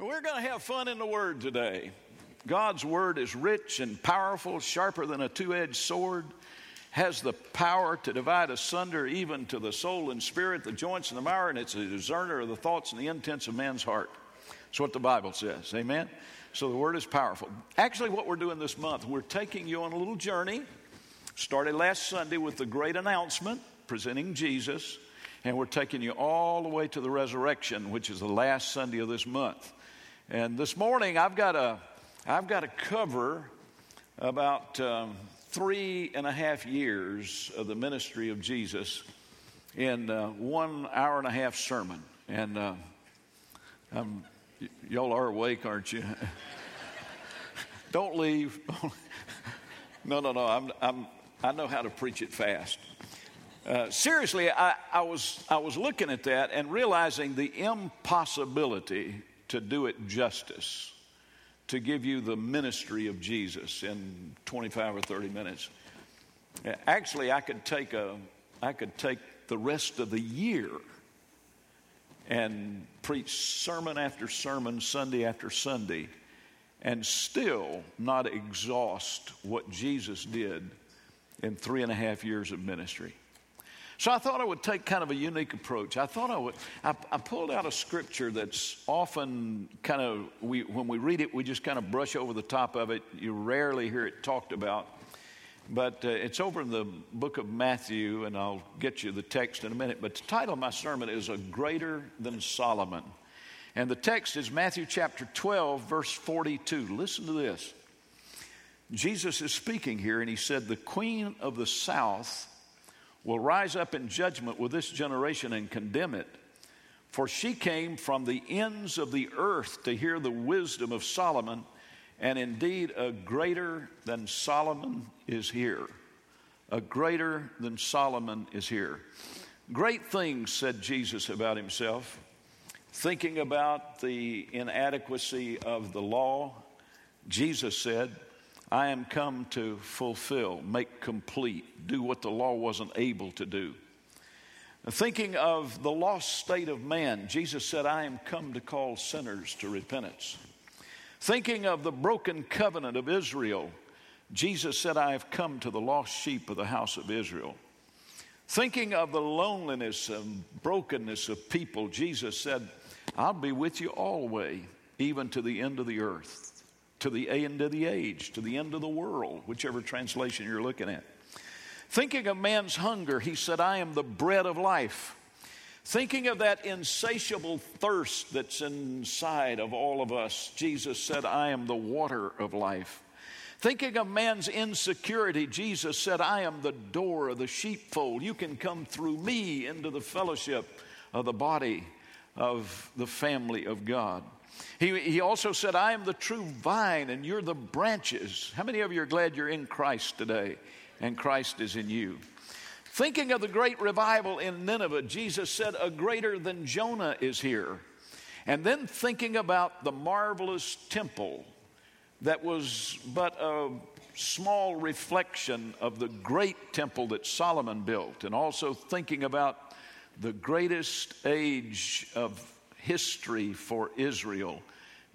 We're going to have fun in the Word today. God's Word is rich and powerful, sharper than a two edged sword, has the power to divide asunder even to the soul and spirit, the joints and the marrow, and it's a discerner of the thoughts and the intents of man's heart. That's what the Bible says. Amen? So the Word is powerful. Actually, what we're doing this month, we're taking you on a little journey. Started last Sunday with the great announcement presenting Jesus, and we're taking you all the way to the resurrection, which is the last Sunday of this month. And this morning, I've got a, I've got to cover about um, three and a half years of the ministry of Jesus in uh, one hour and a half sermon. And uh, y- y'all are awake, aren't you? Don't leave. no, no, no. I'm, I'm, I know how to preach it fast. Uh, seriously, I, I, was, I was looking at that and realizing the impossibility to do it justice, to give you the ministry of Jesus in 25 or 30 minutes. Actually, I could take, a, I could take the rest of the year and preach sermon after sermon, Sunday after Sunday, and still not exhaust what Jesus did in three and a half years of ministry. So I thought I would take kind of a unique approach. I thought I would, I, I, pulled out a scripture that's often kind of, we, when we read it, we just kind of brush over the top of it. You rarely hear it talked about. But uh, it's over in the book of Matthew, and I'll get you the text in a minute. But the title of my sermon is A Greater Than Solomon. And the text is Matthew chapter 12, verse 42. Listen to this. Jesus is speaking here, and he said, The queen of the south will rise up in judgment with this generation and condemn it. For she came from the ends of the earth to hear the wisdom of Solomon, and indeed a greater than Solomon is here. A greater than Solomon is here. Great things, said Jesus about himself, thinking about the inadequacy of the law. Jesus said, I am come to fulfill, make complete, do what the law wasn't able to do. Thinking of the lost state of man, Jesus said, I am come to call sinners to repentance. Thinking of the broken covenant of Israel, Jesus said, I have come to the lost sheep of the house of Israel. Thinking of the loneliness and brokenness of people, Jesus said, I'll be with you always, even to the end of the earth to the end of the age, to the end of the world, whichever translation you're looking at. Thinking of man's hunger, he said, I am the bread of life. Thinking of that insatiable thirst that's inside of all of us, Jesus said, I am the water of life. Thinking of man's insecurity, Jesus said, I am the door of the sheepfold. You can come through me into the fellowship of the body of the family of God. He, he also said, I am the true vine and you're the branches. How many of you are glad you're in Christ today and Christ is in you? Thinking of the great revival in Nineveh, Jesus said, A greater than Jonah is here. And then thinking about the marvelous temple that was but a small reflection of the great temple that Solomon built, and also thinking about the greatest age of history for Israel.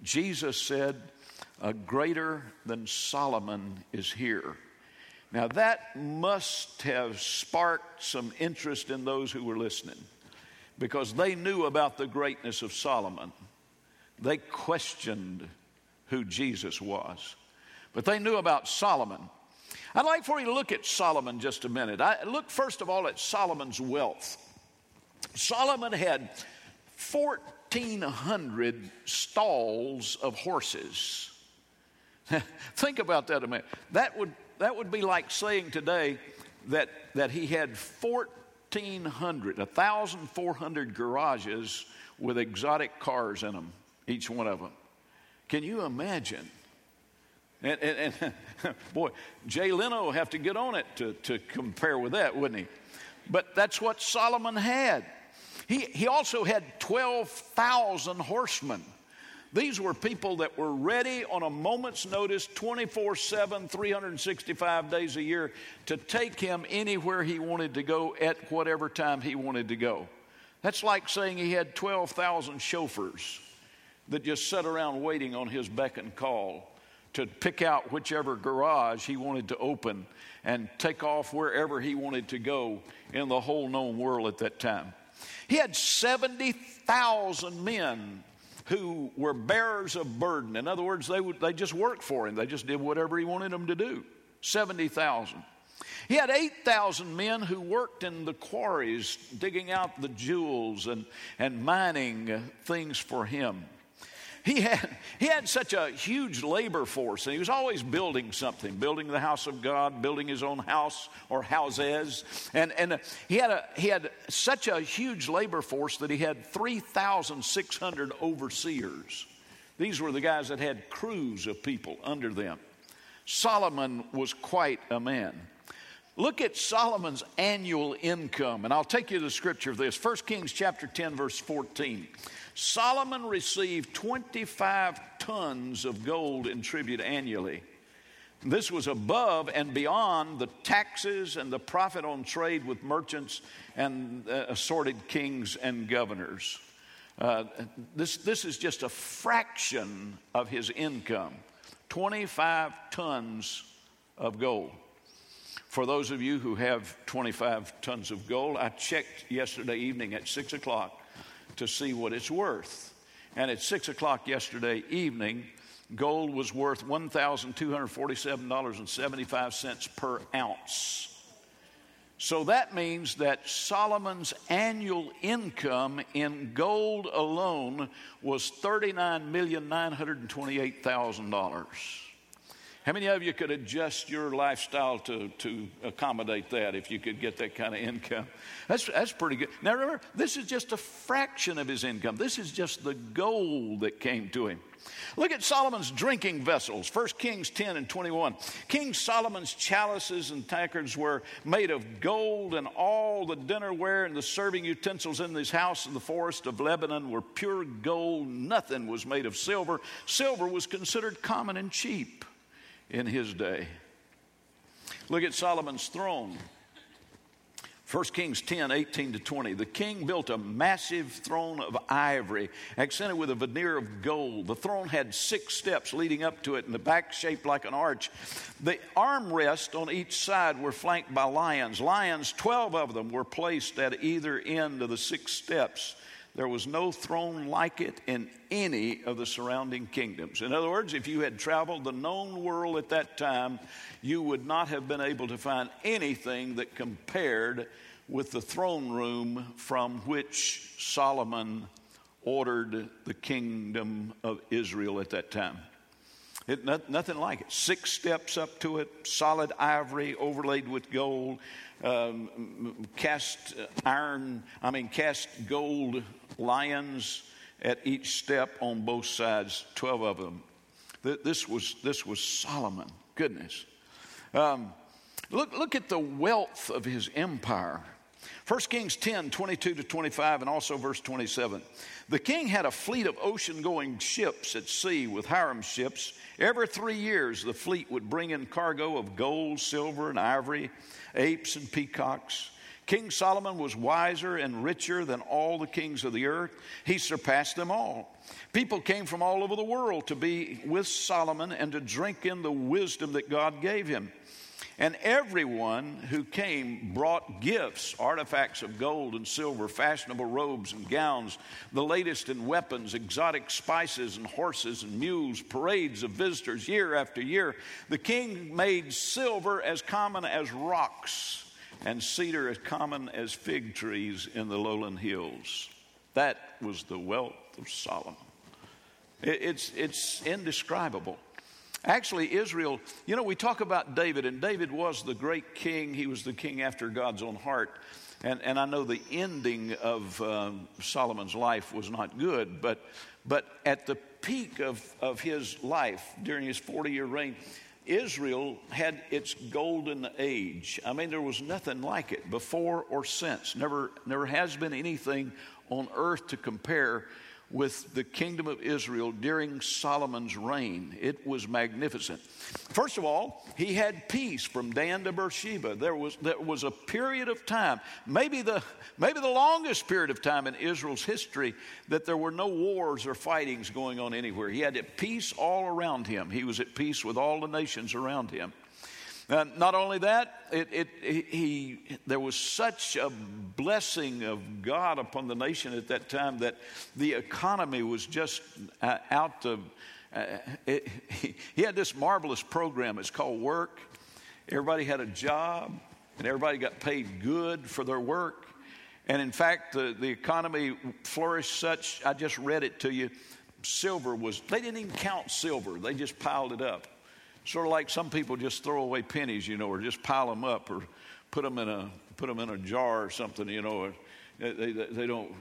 Jesus said, A greater than Solomon is here. Now, that must have sparked some interest in those who were listening because they knew about the greatness of Solomon. They questioned who Jesus was, but they knew about Solomon. I'd like for you to look at Solomon just a minute. I look first of all at Solomon's wealth. Solomon had 1,400 stalls of horses. Think about that a minute. That would, that would be like saying today that, that he had 1,400, 1,400 garages with exotic cars in them, each one of them. Can you imagine? And, and, and boy, Jay Leno have to get on it to, to compare with that, wouldn't he? But that's what Solomon had. He, he also had 12,000 horsemen. These were people that were ready on a moment's notice, 24 7, 365 days a year, to take him anywhere he wanted to go at whatever time he wanted to go. That's like saying he had 12,000 chauffeurs that just sat around waiting on his beck and call to pick out whichever garage he wanted to open and take off wherever he wanted to go in the whole known world at that time. He had 70,000 men who were bearers of burden. In other words, they, would, they just worked for him, they just did whatever he wanted them to do. 70,000. He had 8,000 men who worked in the quarries, digging out the jewels and, and mining things for him he had, he had such a huge labor force, and he was always building something, building the house of God, building his own house or houses. And, and he, had a, he had such a huge labor force that he had 3,600 overseers. These were the guys that had crews of people under them. Solomon was quite a man. Look at Solomon's annual income, and I'll take you to the scripture of this. 1 Kings chapter 10, verse 14. Solomon received 25 tons of gold in tribute annually. This was above and beyond the taxes and the profit on trade with merchants and uh, assorted kings and governors. Uh, this, this is just a fraction of his income 25 tons of gold. For those of you who have 25 tons of gold, I checked yesterday evening at 6 o'clock to see what it's worth. And at 6 o'clock yesterday evening, gold was worth $1,247.75 per ounce. So that means that Solomon's annual income in gold alone was $39,928,000. How many of you could adjust your lifestyle to, to accommodate that if you could get that kind of income? That's, that's pretty good. Now remember, this is just a fraction of his income. This is just the gold that came to him. Look at Solomon's drinking vessels, 1 Kings 10 and 21. King Solomon's chalices and tankards were made of gold, and all the dinnerware and the serving utensils in his house in the forest of Lebanon were pure gold. Nothing was made of silver. Silver was considered common and cheap in his day. Look at Solomon's throne. 1 Kings 10, 18 to 20. The king built a massive throne of ivory, accented with a veneer of gold. The throne had six steps leading up to it, and the back shaped like an arch. The armrests on each side were flanked by lions. Lions, 12 of them, were placed at either end of the six steps. There was no throne like it in any of the surrounding kingdoms. In other words, if you had traveled the known world at that time, you would not have been able to find anything that compared with the throne room from which Solomon ordered the kingdom of Israel at that time. It, nothing like it. Six steps up to it, solid ivory overlaid with gold, um, cast iron, I mean, cast gold lions at each step on both sides, 12 of them. This was, this was Solomon. Goodness. Um, look, look at the wealth of his empire. 1 Kings 10, 22 to 25, and also verse 27. The king had a fleet of ocean going ships at sea with Hiram ships. Every three years, the fleet would bring in cargo of gold, silver, and ivory, apes, and peacocks. King Solomon was wiser and richer than all the kings of the earth. He surpassed them all. People came from all over the world to be with Solomon and to drink in the wisdom that God gave him. And everyone who came brought gifts, artifacts of gold and silver, fashionable robes and gowns, the latest in weapons, exotic spices and horses and mules, parades of visitors year after year. The king made silver as common as rocks and cedar as common as fig trees in the lowland hills. That was the wealth of Solomon. It's, it's indescribable. Actually, Israel, you know, we talk about David, and David was the great king. He was the king after God's own heart. And, and I know the ending of um, Solomon's life was not good, but, but at the peak of, of his life during his 40 year reign, Israel had its golden age. I mean, there was nothing like it before or since. Never, never has been anything on earth to compare with the kingdom of Israel during Solomon's reign. It was magnificent. First of all, he had peace from Dan to Beersheba. There was, there was a period of time, maybe the, maybe the longest period of time in Israel's history, that there were no wars or fightings going on anywhere. He had peace all around him, he was at peace with all the nations around him. Uh, not only that, it, it, he, there was such a blessing of God upon the nation at that time that the economy was just uh, out of. Uh, it, he, had this marvelous program. It's called Work. Everybody had a job, and everybody got paid good for their work. And in fact, the, the economy flourished such, I just read it to you. Silver was, they didn't even count silver, they just piled it up. Sort of like some people just throw away pennies, you know, or just pile them up or put them in a, put them in a jar or something, you know. They, they, they don't,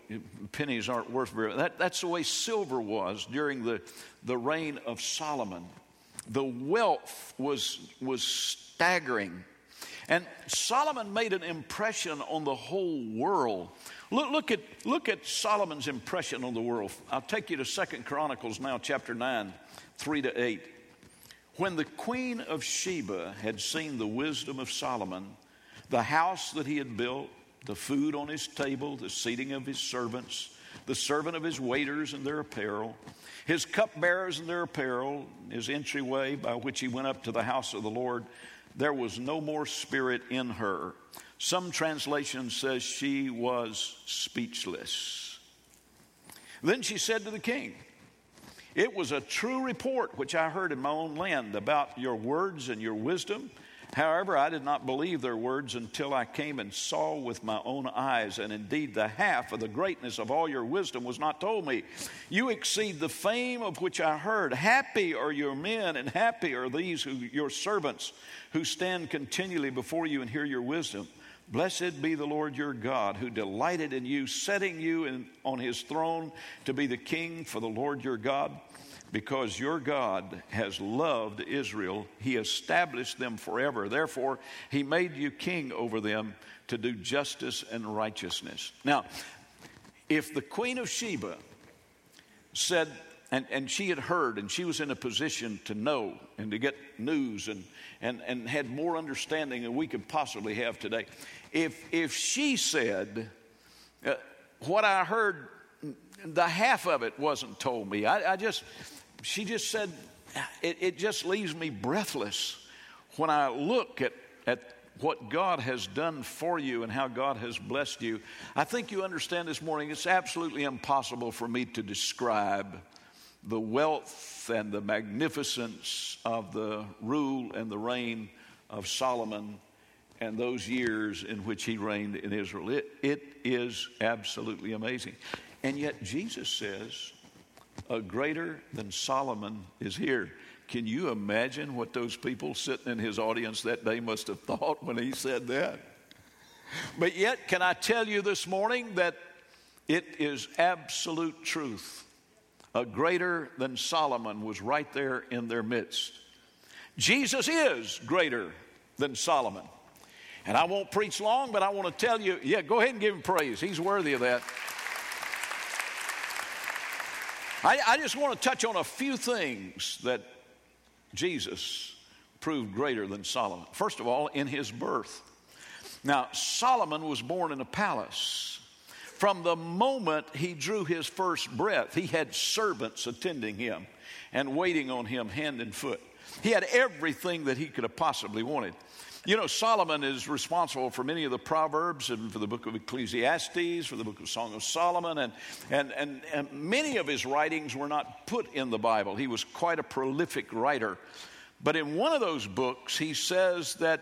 pennies aren't worth very that, That's the way silver was during the, the reign of Solomon. The wealth was, was staggering. And Solomon made an impression on the whole world. Look, look, at, look at Solomon's impression on the world. I'll take you to Second Chronicles now, chapter 9, 3 to 8. When the queen of Sheba had seen the wisdom of Solomon, the house that he had built, the food on his table, the seating of his servants, the servant of his waiters and their apparel, his cupbearers and their apparel, his entryway by which he went up to the house of the Lord, there was no more spirit in her. Some translation says she was speechless. Then she said to the king, it was a true report which I heard in my own land about your words and your wisdom. However, I did not believe their words until I came and saw with my own eyes. And indeed, the half of the greatness of all your wisdom was not told me. You exceed the fame of which I heard. Happy are your men, and happy are these who, your servants who stand continually before you and hear your wisdom. Blessed be the Lord your God, who delighted in you, setting you in, on his throne to be the king for the Lord your God. Because your God has loved Israel, he established them forever. Therefore, he made you king over them to do justice and righteousness. Now, if the queen of Sheba said, and, and she had heard, and she was in a position to know and to get news and, and, and had more understanding than we could possibly have today if, if she said, uh, What I heard, the half of it wasn't told me, I, I just, she just said, it, it just leaves me breathless when I look at, at what God has done for you and how God has blessed you. I think you understand this morning, it's absolutely impossible for me to describe the wealth and the magnificence of the rule and the reign of Solomon and those years in which he reigned in Israel. It, it is absolutely amazing. And yet, Jesus says, a greater than Solomon is here. Can you imagine what those people sitting in his audience that day must have thought when he said that? But yet, can I tell you this morning that it is absolute truth? A greater than Solomon was right there in their midst. Jesus is greater than Solomon. And I won't preach long, but I want to tell you yeah, go ahead and give him praise. He's worthy of that. I, I just want to touch on a few things that Jesus proved greater than Solomon. First of all, in his birth. Now, Solomon was born in a palace. From the moment he drew his first breath, he had servants attending him and waiting on him hand and foot. He had everything that he could have possibly wanted. You know, Solomon is responsible for many of the Proverbs and for the book of Ecclesiastes, for the book of Song of Solomon, and, and, and, and many of his writings were not put in the Bible. He was quite a prolific writer. But in one of those books, he says that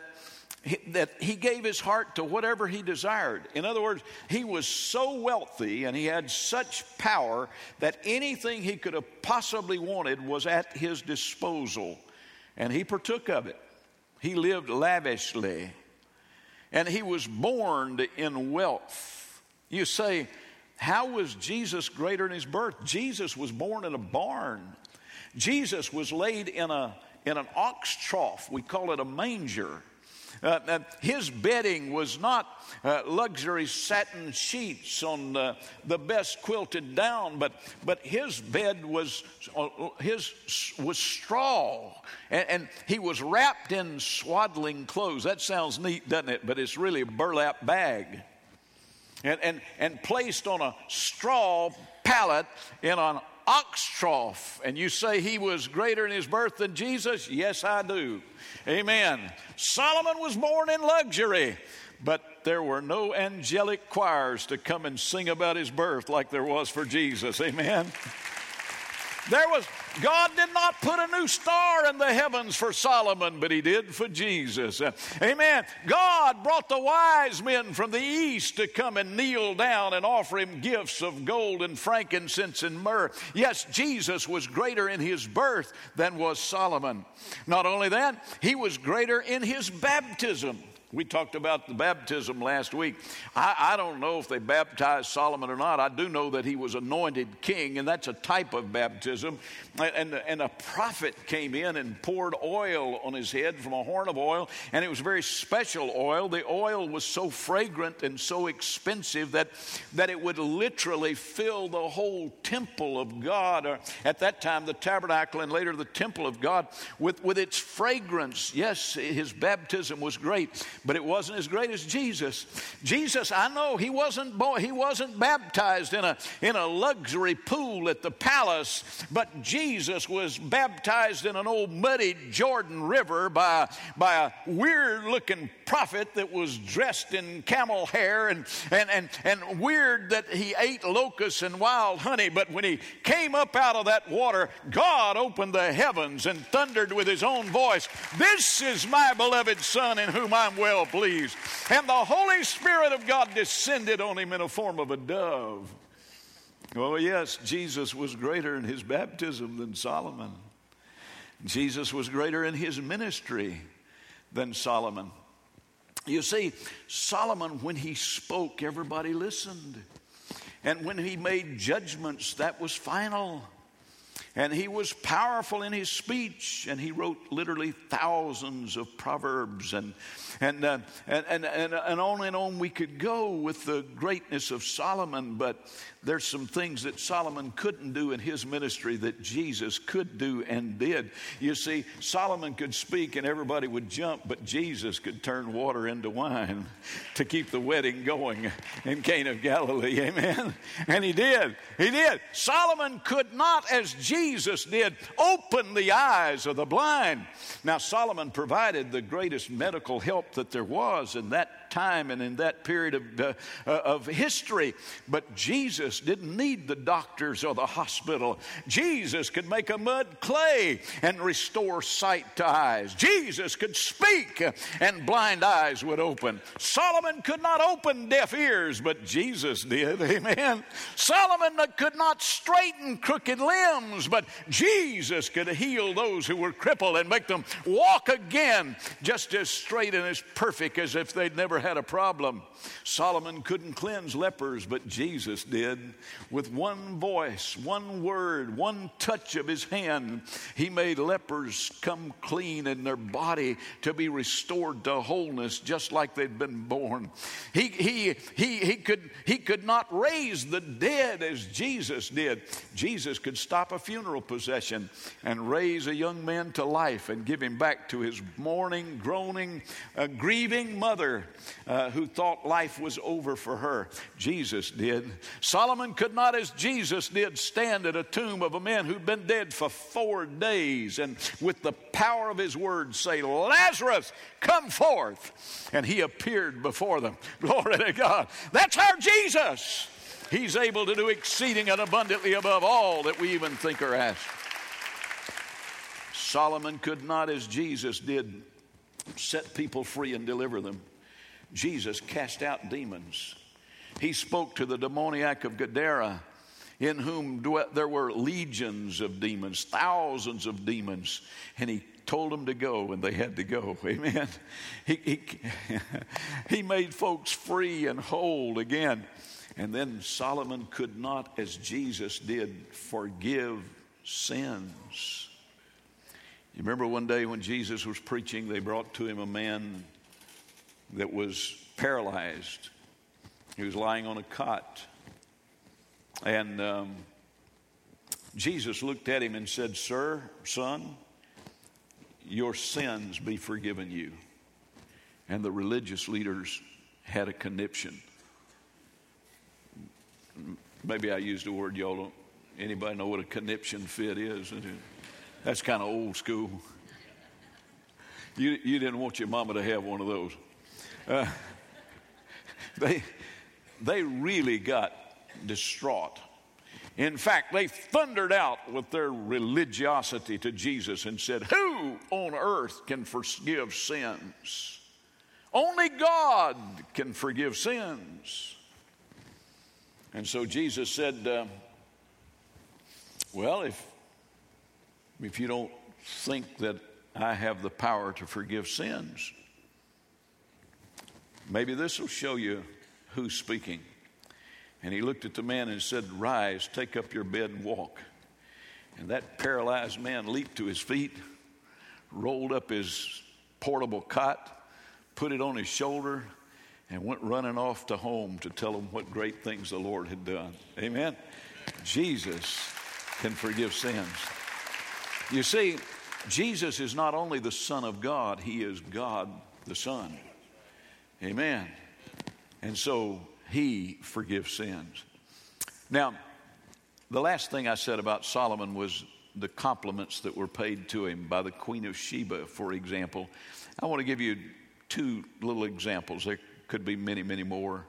that he gave his heart to whatever he desired. In other words, he was so wealthy and he had such power that anything he could have possibly wanted was at his disposal, and he partook of it. He lived lavishly and he was born in wealth. You say, how was Jesus greater in his birth? Jesus was born in a barn. Jesus was laid in, a, in an ox trough. We call it a manger. Uh, his bedding was not uh, luxury satin sheets on the, the best quilted down, but, but his bed was, uh, his was straw. And, and he was wrapped in swaddling clothes. That sounds neat, doesn't it? But it's really a burlap bag. And, and, and placed on a straw pallet in an ox trough. And you say he was greater in his birth than Jesus? Yes, I do. Amen. Solomon was born in luxury, but there were no angelic choirs to come and sing about his birth like there was for Jesus. Amen. There was, God did not put a new star in the heavens for Solomon, but he did for Jesus. Amen. God brought the wise men from the east to come and kneel down and offer him gifts of gold and frankincense and myrrh. Yes, Jesus was greater in his birth than was Solomon. Not only that, he was greater in his baptism. We talked about the baptism last week. I, I, don't know if they baptized Solomon or not. I do know that he was anointed king, and that's a type of baptism. And, and a prophet came in and poured oil on his head from a horn of oil, and it was very special oil. The oil was so fragrant and so expensive that, that it would literally fill the whole temple of God, or at that time the tabernacle and later the temple of God, with, with its fragrance. Yes, his baptism was great but it wasn't as great as Jesus. Jesus, I know he wasn't born, he wasn't baptized in a in a luxury pool at the palace, but Jesus was baptized in an old muddy Jordan River by by a weird looking prophet that was dressed in camel hair and and and, and weird that he ate locusts and wild honey, but when he came up out of that water, God opened the heavens and thundered with his own voice, "This is my beloved son in whom I'm well pleased. And the Holy Spirit of God descended on him in a form of a dove. Oh, yes, Jesus was greater in his baptism than Solomon. Jesus was greater in his ministry than Solomon. You see, Solomon, when he spoke, everybody listened. And when he made judgments, that was final. And he was powerful in his speech, and he wrote literally thousands of proverbs and and, uh, and, and, and, and on and on we could go with the greatness of Solomon, but there's some things that Solomon couldn't do in his ministry that Jesus could do and did. You see, Solomon could speak and everybody would jump, but Jesus could turn water into wine to keep the wedding going in Cana of Galilee. Amen. And he did. He did. Solomon could not, as Jesus did, open the eyes of the blind. Now, Solomon provided the greatest medical help that there was in that time and in that period of, uh, uh, of history. But Jesus didn't need the doctors or the hospital. Jesus could make a mud clay and restore sight to eyes. Jesus could speak and blind eyes would open. Solomon could not open deaf ears, but Jesus did. Amen. Solomon could not straighten crooked limbs, but Jesus could heal those who were crippled and make them walk again just as straight and as perfect as if they'd never had a problem. Solomon couldn't cleanse lepers, but Jesus did. With one voice, one word, one touch of his hand, he made lepers come clean in their body to be restored to wholeness, just like they'd been born. He, he, he, he, could, he could not raise the dead as Jesus did. Jesus could stop a funeral procession and raise a young man to life and give him back to his mourning, groaning, uh, grieving mother uh, who thought life was over for her. Jesus did. Solomon could not, as Jesus did, stand at a tomb of a man who'd been dead for four days and with the power of his word say, Lazarus, come forth. And he appeared before them. Glory to God. That's our Jesus. He's able to do exceeding and abundantly above all that we even think or ask. Solomon could not, as Jesus did, set people free and deliver them. Jesus cast out demons. He spoke to the demoniac of Gadara, in whom there were legions of demons, thousands of demons, and he told them to go, and they had to go. Amen. He, he, he made folks free and whole again. And then Solomon could not, as Jesus did, forgive sins. You remember one day when Jesus was preaching, they brought to him a man that was paralyzed. He was lying on a cot. And um, Jesus looked at him and said, Sir, son, your sins be forgiven you. And the religious leaders had a conniption. Maybe I used a word y'all don't. Anybody know what a conniption fit is? That's kind of old school. You, you didn't want your mama to have one of those. Uh, they, they really got distraught. In fact, they thundered out with their religiosity to Jesus and said, Who on earth can forgive sins? Only God can forgive sins. And so Jesus said, uh, Well, if, if you don't think that I have the power to forgive sins, maybe this will show you who's speaking. And he looked at the man and said, Rise, take up your bed and walk. And that paralyzed man leaped to his feet, rolled up his portable cot, put it on his shoulder, and went running off to home to tell them what great things the Lord had done. Amen. Jesus can forgive sins. You see, Jesus is not only the Son of God, He is God the Son. Amen. And so he forgives sins. Now, the last thing I said about Solomon was the compliments that were paid to him by the Queen of Sheba, for example. I want to give you two little examples. There could be many, many more,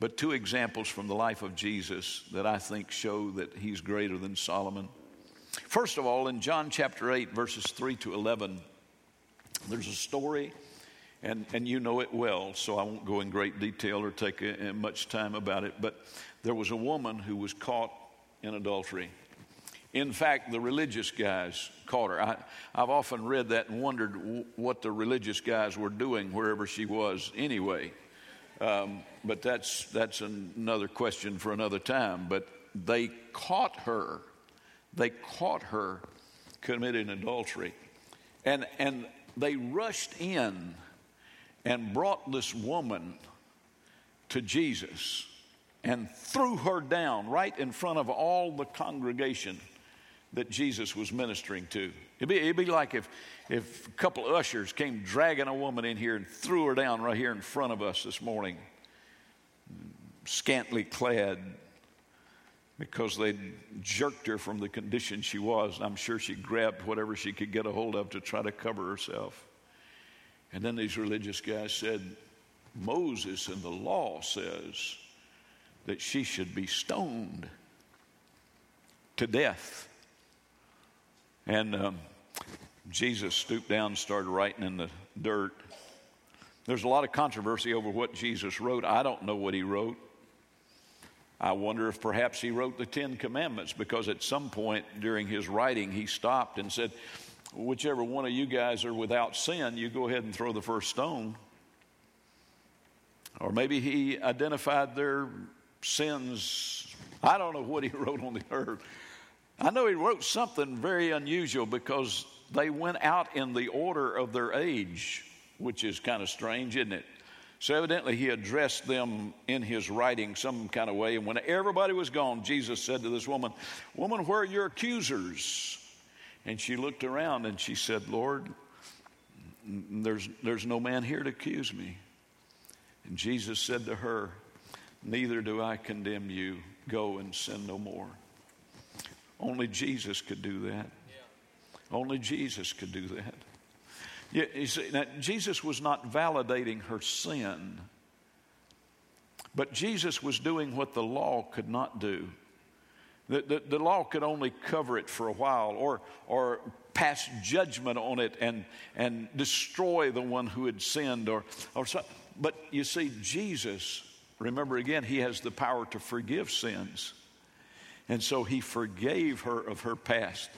but two examples from the life of Jesus that I think show that he's greater than Solomon. First of all, in John chapter 8, verses 3 to 11, there's a story and, and you know it well, so I won't go in great detail or take a, a much time about it. But there was a woman who was caught in adultery. In fact, the religious guys caught her. I, have often read that and wondered w- what the religious guys were doing wherever she was anyway. Um, but that's, that's another question for another time. But they caught her. They caught her committing adultery. And, and they rushed in and brought this woman to Jesus and threw her down right in front of all the congregation that Jesus was ministering to. It'd be, it'd be like if, if a couple of ushers came dragging a woman in here and threw her down right here in front of us this morning, scantily clad, because they'd jerked her from the condition she was. I'm sure she grabbed whatever she could get a hold of to try to cover herself. And then these religious guys said, Moses and the law says that she should be stoned to death. And um, Jesus stooped down and started writing in the dirt. There's a lot of controversy over what Jesus wrote. I don't know what he wrote. I wonder if perhaps he wrote the Ten Commandments because at some point during his writing he stopped and said, whichever one of you guys are without sin, you go ahead and throw the first stone. Or maybe he identified their sins. I don't know what he wrote on the earth. I know he wrote something very unusual because they went out in the order of their age, which is kind of strange, isn't it? So evidently he addressed them in his writing some kind of way. And when everybody was gone, Jesus said to this woman, Woman, where are your accusers? And she looked around and she said, Lord, there's, there's no man here to accuse me. And Jesus said to her, Neither do I condemn you. Go and sin no more. Only Jesus could do that. Yeah. Only Jesus could do that. Yeah, you see, now, Jesus was not validating her sin, but Jesus was doing what the law could not do. The, the, the, law could only cover it for a while or, or pass judgment on it and, and destroy the one who had sinned. Or, or so, but you see, Jesus, remember again, he has the power to forgive sins. And so he forgave her of her past.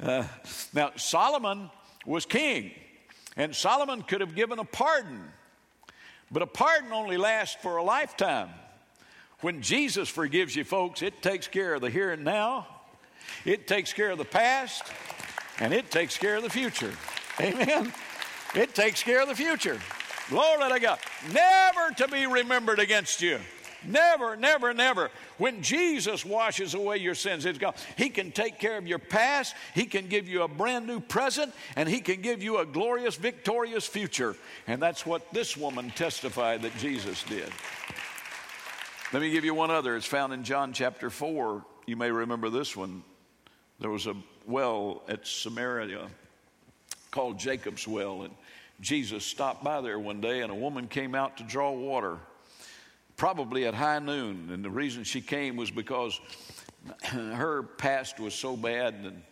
Uh, now, Solomon was king, and Solomon could have given a pardon, but a pardon only lasts for a lifetime. When Jesus forgives you, folks, it takes care of the here and now, it takes care of the past, and it takes care of the future. Amen. It takes care of the future. Glory to God. Never to be remembered against you. Never, never, never. When Jesus washes away your sins, it's gone. He can take care of your past. He can give you a brand new present, and He can give you a glorious, victorious future. And that's what this woman testified that Jesus did. Let me give you one other. It's found in John chapter 4. You may remember this one. There was a well at Samaria called Jacob's Well, and Jesus stopped by there one day, and a woman came out to draw water probably at high noon. And the reason she came was because her past was so bad and,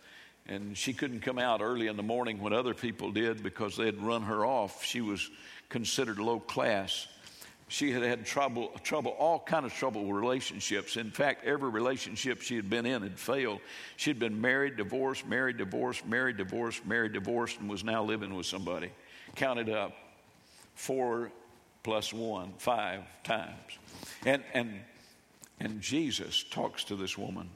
and she couldn't come out early in the morning when other people did because they had run her off. She was considered low class. She had had trouble, trouble, all kind of trouble with relationships. In fact, every relationship she had been in had failed. She'd been married, divorced, married, divorced, married, divorced, married, divorced, and was now living with somebody. Counted up four plus one, five times. And, and, and Jesus talks to this woman,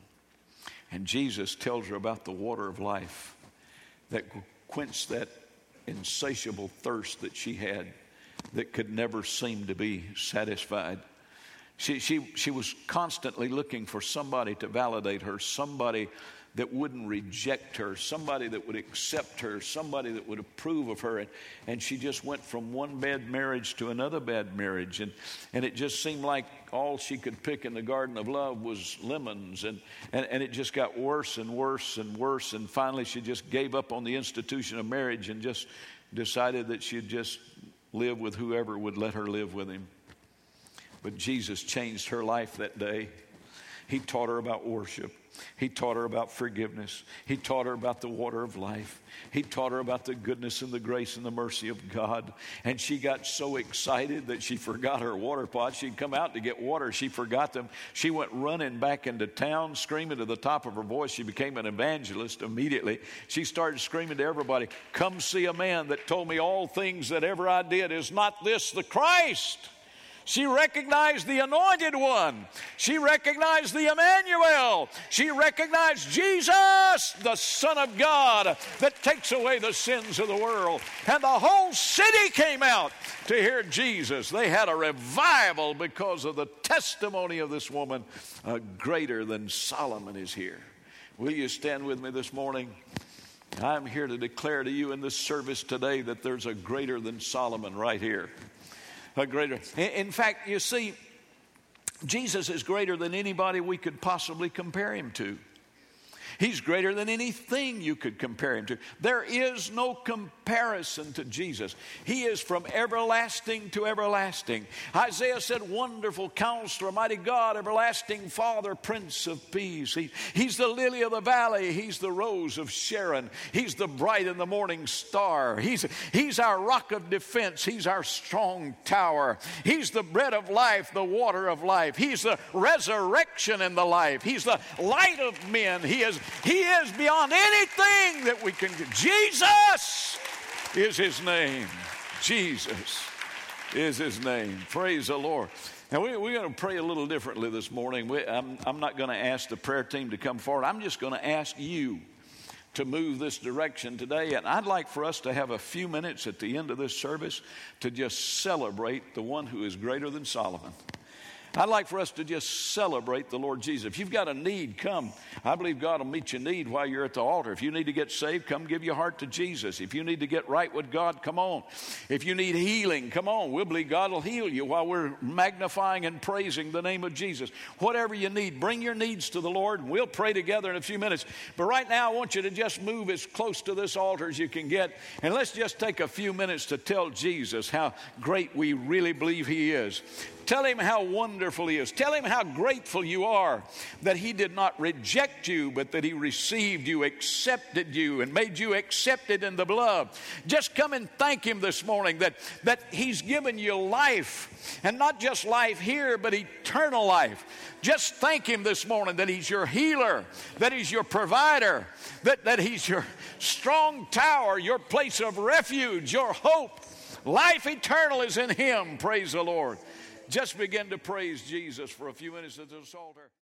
and Jesus tells her about the water of life that quenched that insatiable thirst that she had that could never seem to be satisfied. She, she, she was constantly looking for somebody to validate her, somebody that wouldn't reject her, somebody that would accept her, somebody that would approve of her. And, and she just went from one bad marriage to another bad marriage. And, and it just seemed like all she could pick in the garden of love was lemons. And, and, and it just got worse and worse and worse. And finally, she just gave up on the institution of marriage and just decided that she'd just live with whoever would let her live with him. But Jesus changed her life that day. He taught her about worship. He taught her about forgiveness. He taught her about the water of life. He taught her about the goodness and the grace and the mercy of God. And she got so excited that she forgot her water pot. She'd come out to get water. She forgot them. She went running back into town, screaming to the top of her voice. She became an evangelist immediately. She started screaming to everybody, Come see a man that told me all things that ever I did. Is not this the Christ? She recognized the anointed one. She recognized the Emmanuel. She recognized Jesus, the Son of God, that takes away the sins of the world. And the whole city came out to hear Jesus. They had a revival because of the testimony of this woman. Uh, greater than Solomon is here. Will you stand with me this morning? I'm here to declare to you in this service today that there's a greater than Solomon right here a greater. In fact, you see, Jesus is greater than anybody we could possibly compare him to. He's greater than anything you could compare him to. There is no comparison to Jesus. He is from everlasting to everlasting. Isaiah said, Wonderful counselor, mighty God, everlasting Father, Prince of Peace. He, he's the lily of the valley. He's the rose of Sharon. He's the bright and the morning star. He's, he's our rock of defense. He's our strong tower. He's the bread of life, the water of life. He's the resurrection and the life. He's the light of men. He is he is beyond anything that we can get. Jesus is His name. Jesus is His name. Praise the Lord. Now, we, are going to pray a little differently this morning. We, I'm, I'm not going to ask the prayer team to come forward. I'm just going to ask you to move this direction today. And I'd like for us to have a few minutes at the end of this service to just celebrate the one who is greater than Solomon. I'd like for us to just celebrate the Lord Jesus. If you've got a need, come. I believe God will meet your need while you're at the altar. If you need to get saved, come give your heart to Jesus. If you need to get right with God, come on. If you need healing, come on. We'll believe God will heal you while we're magnifying and praising the name of Jesus. Whatever you need, bring your needs to the Lord, and we'll pray together in a few minutes. But right now, I want you to just move as close to this altar as you can get, and let's just take a few minutes to tell Jesus how great we really believe He is. Tell him how wonderful he is. Tell him how grateful you are that he did not reject you, but that he received you, accepted you, and made you accepted in the blood. Just come and thank him this morning that, that he's given you life, and not just life here, but eternal life. Just thank him this morning that he's your healer, that he's your provider, that, that he's your strong tower, your place of refuge, your hope. Life eternal is in him. Praise the Lord just begin to praise Jesus for a few minutes at this altar.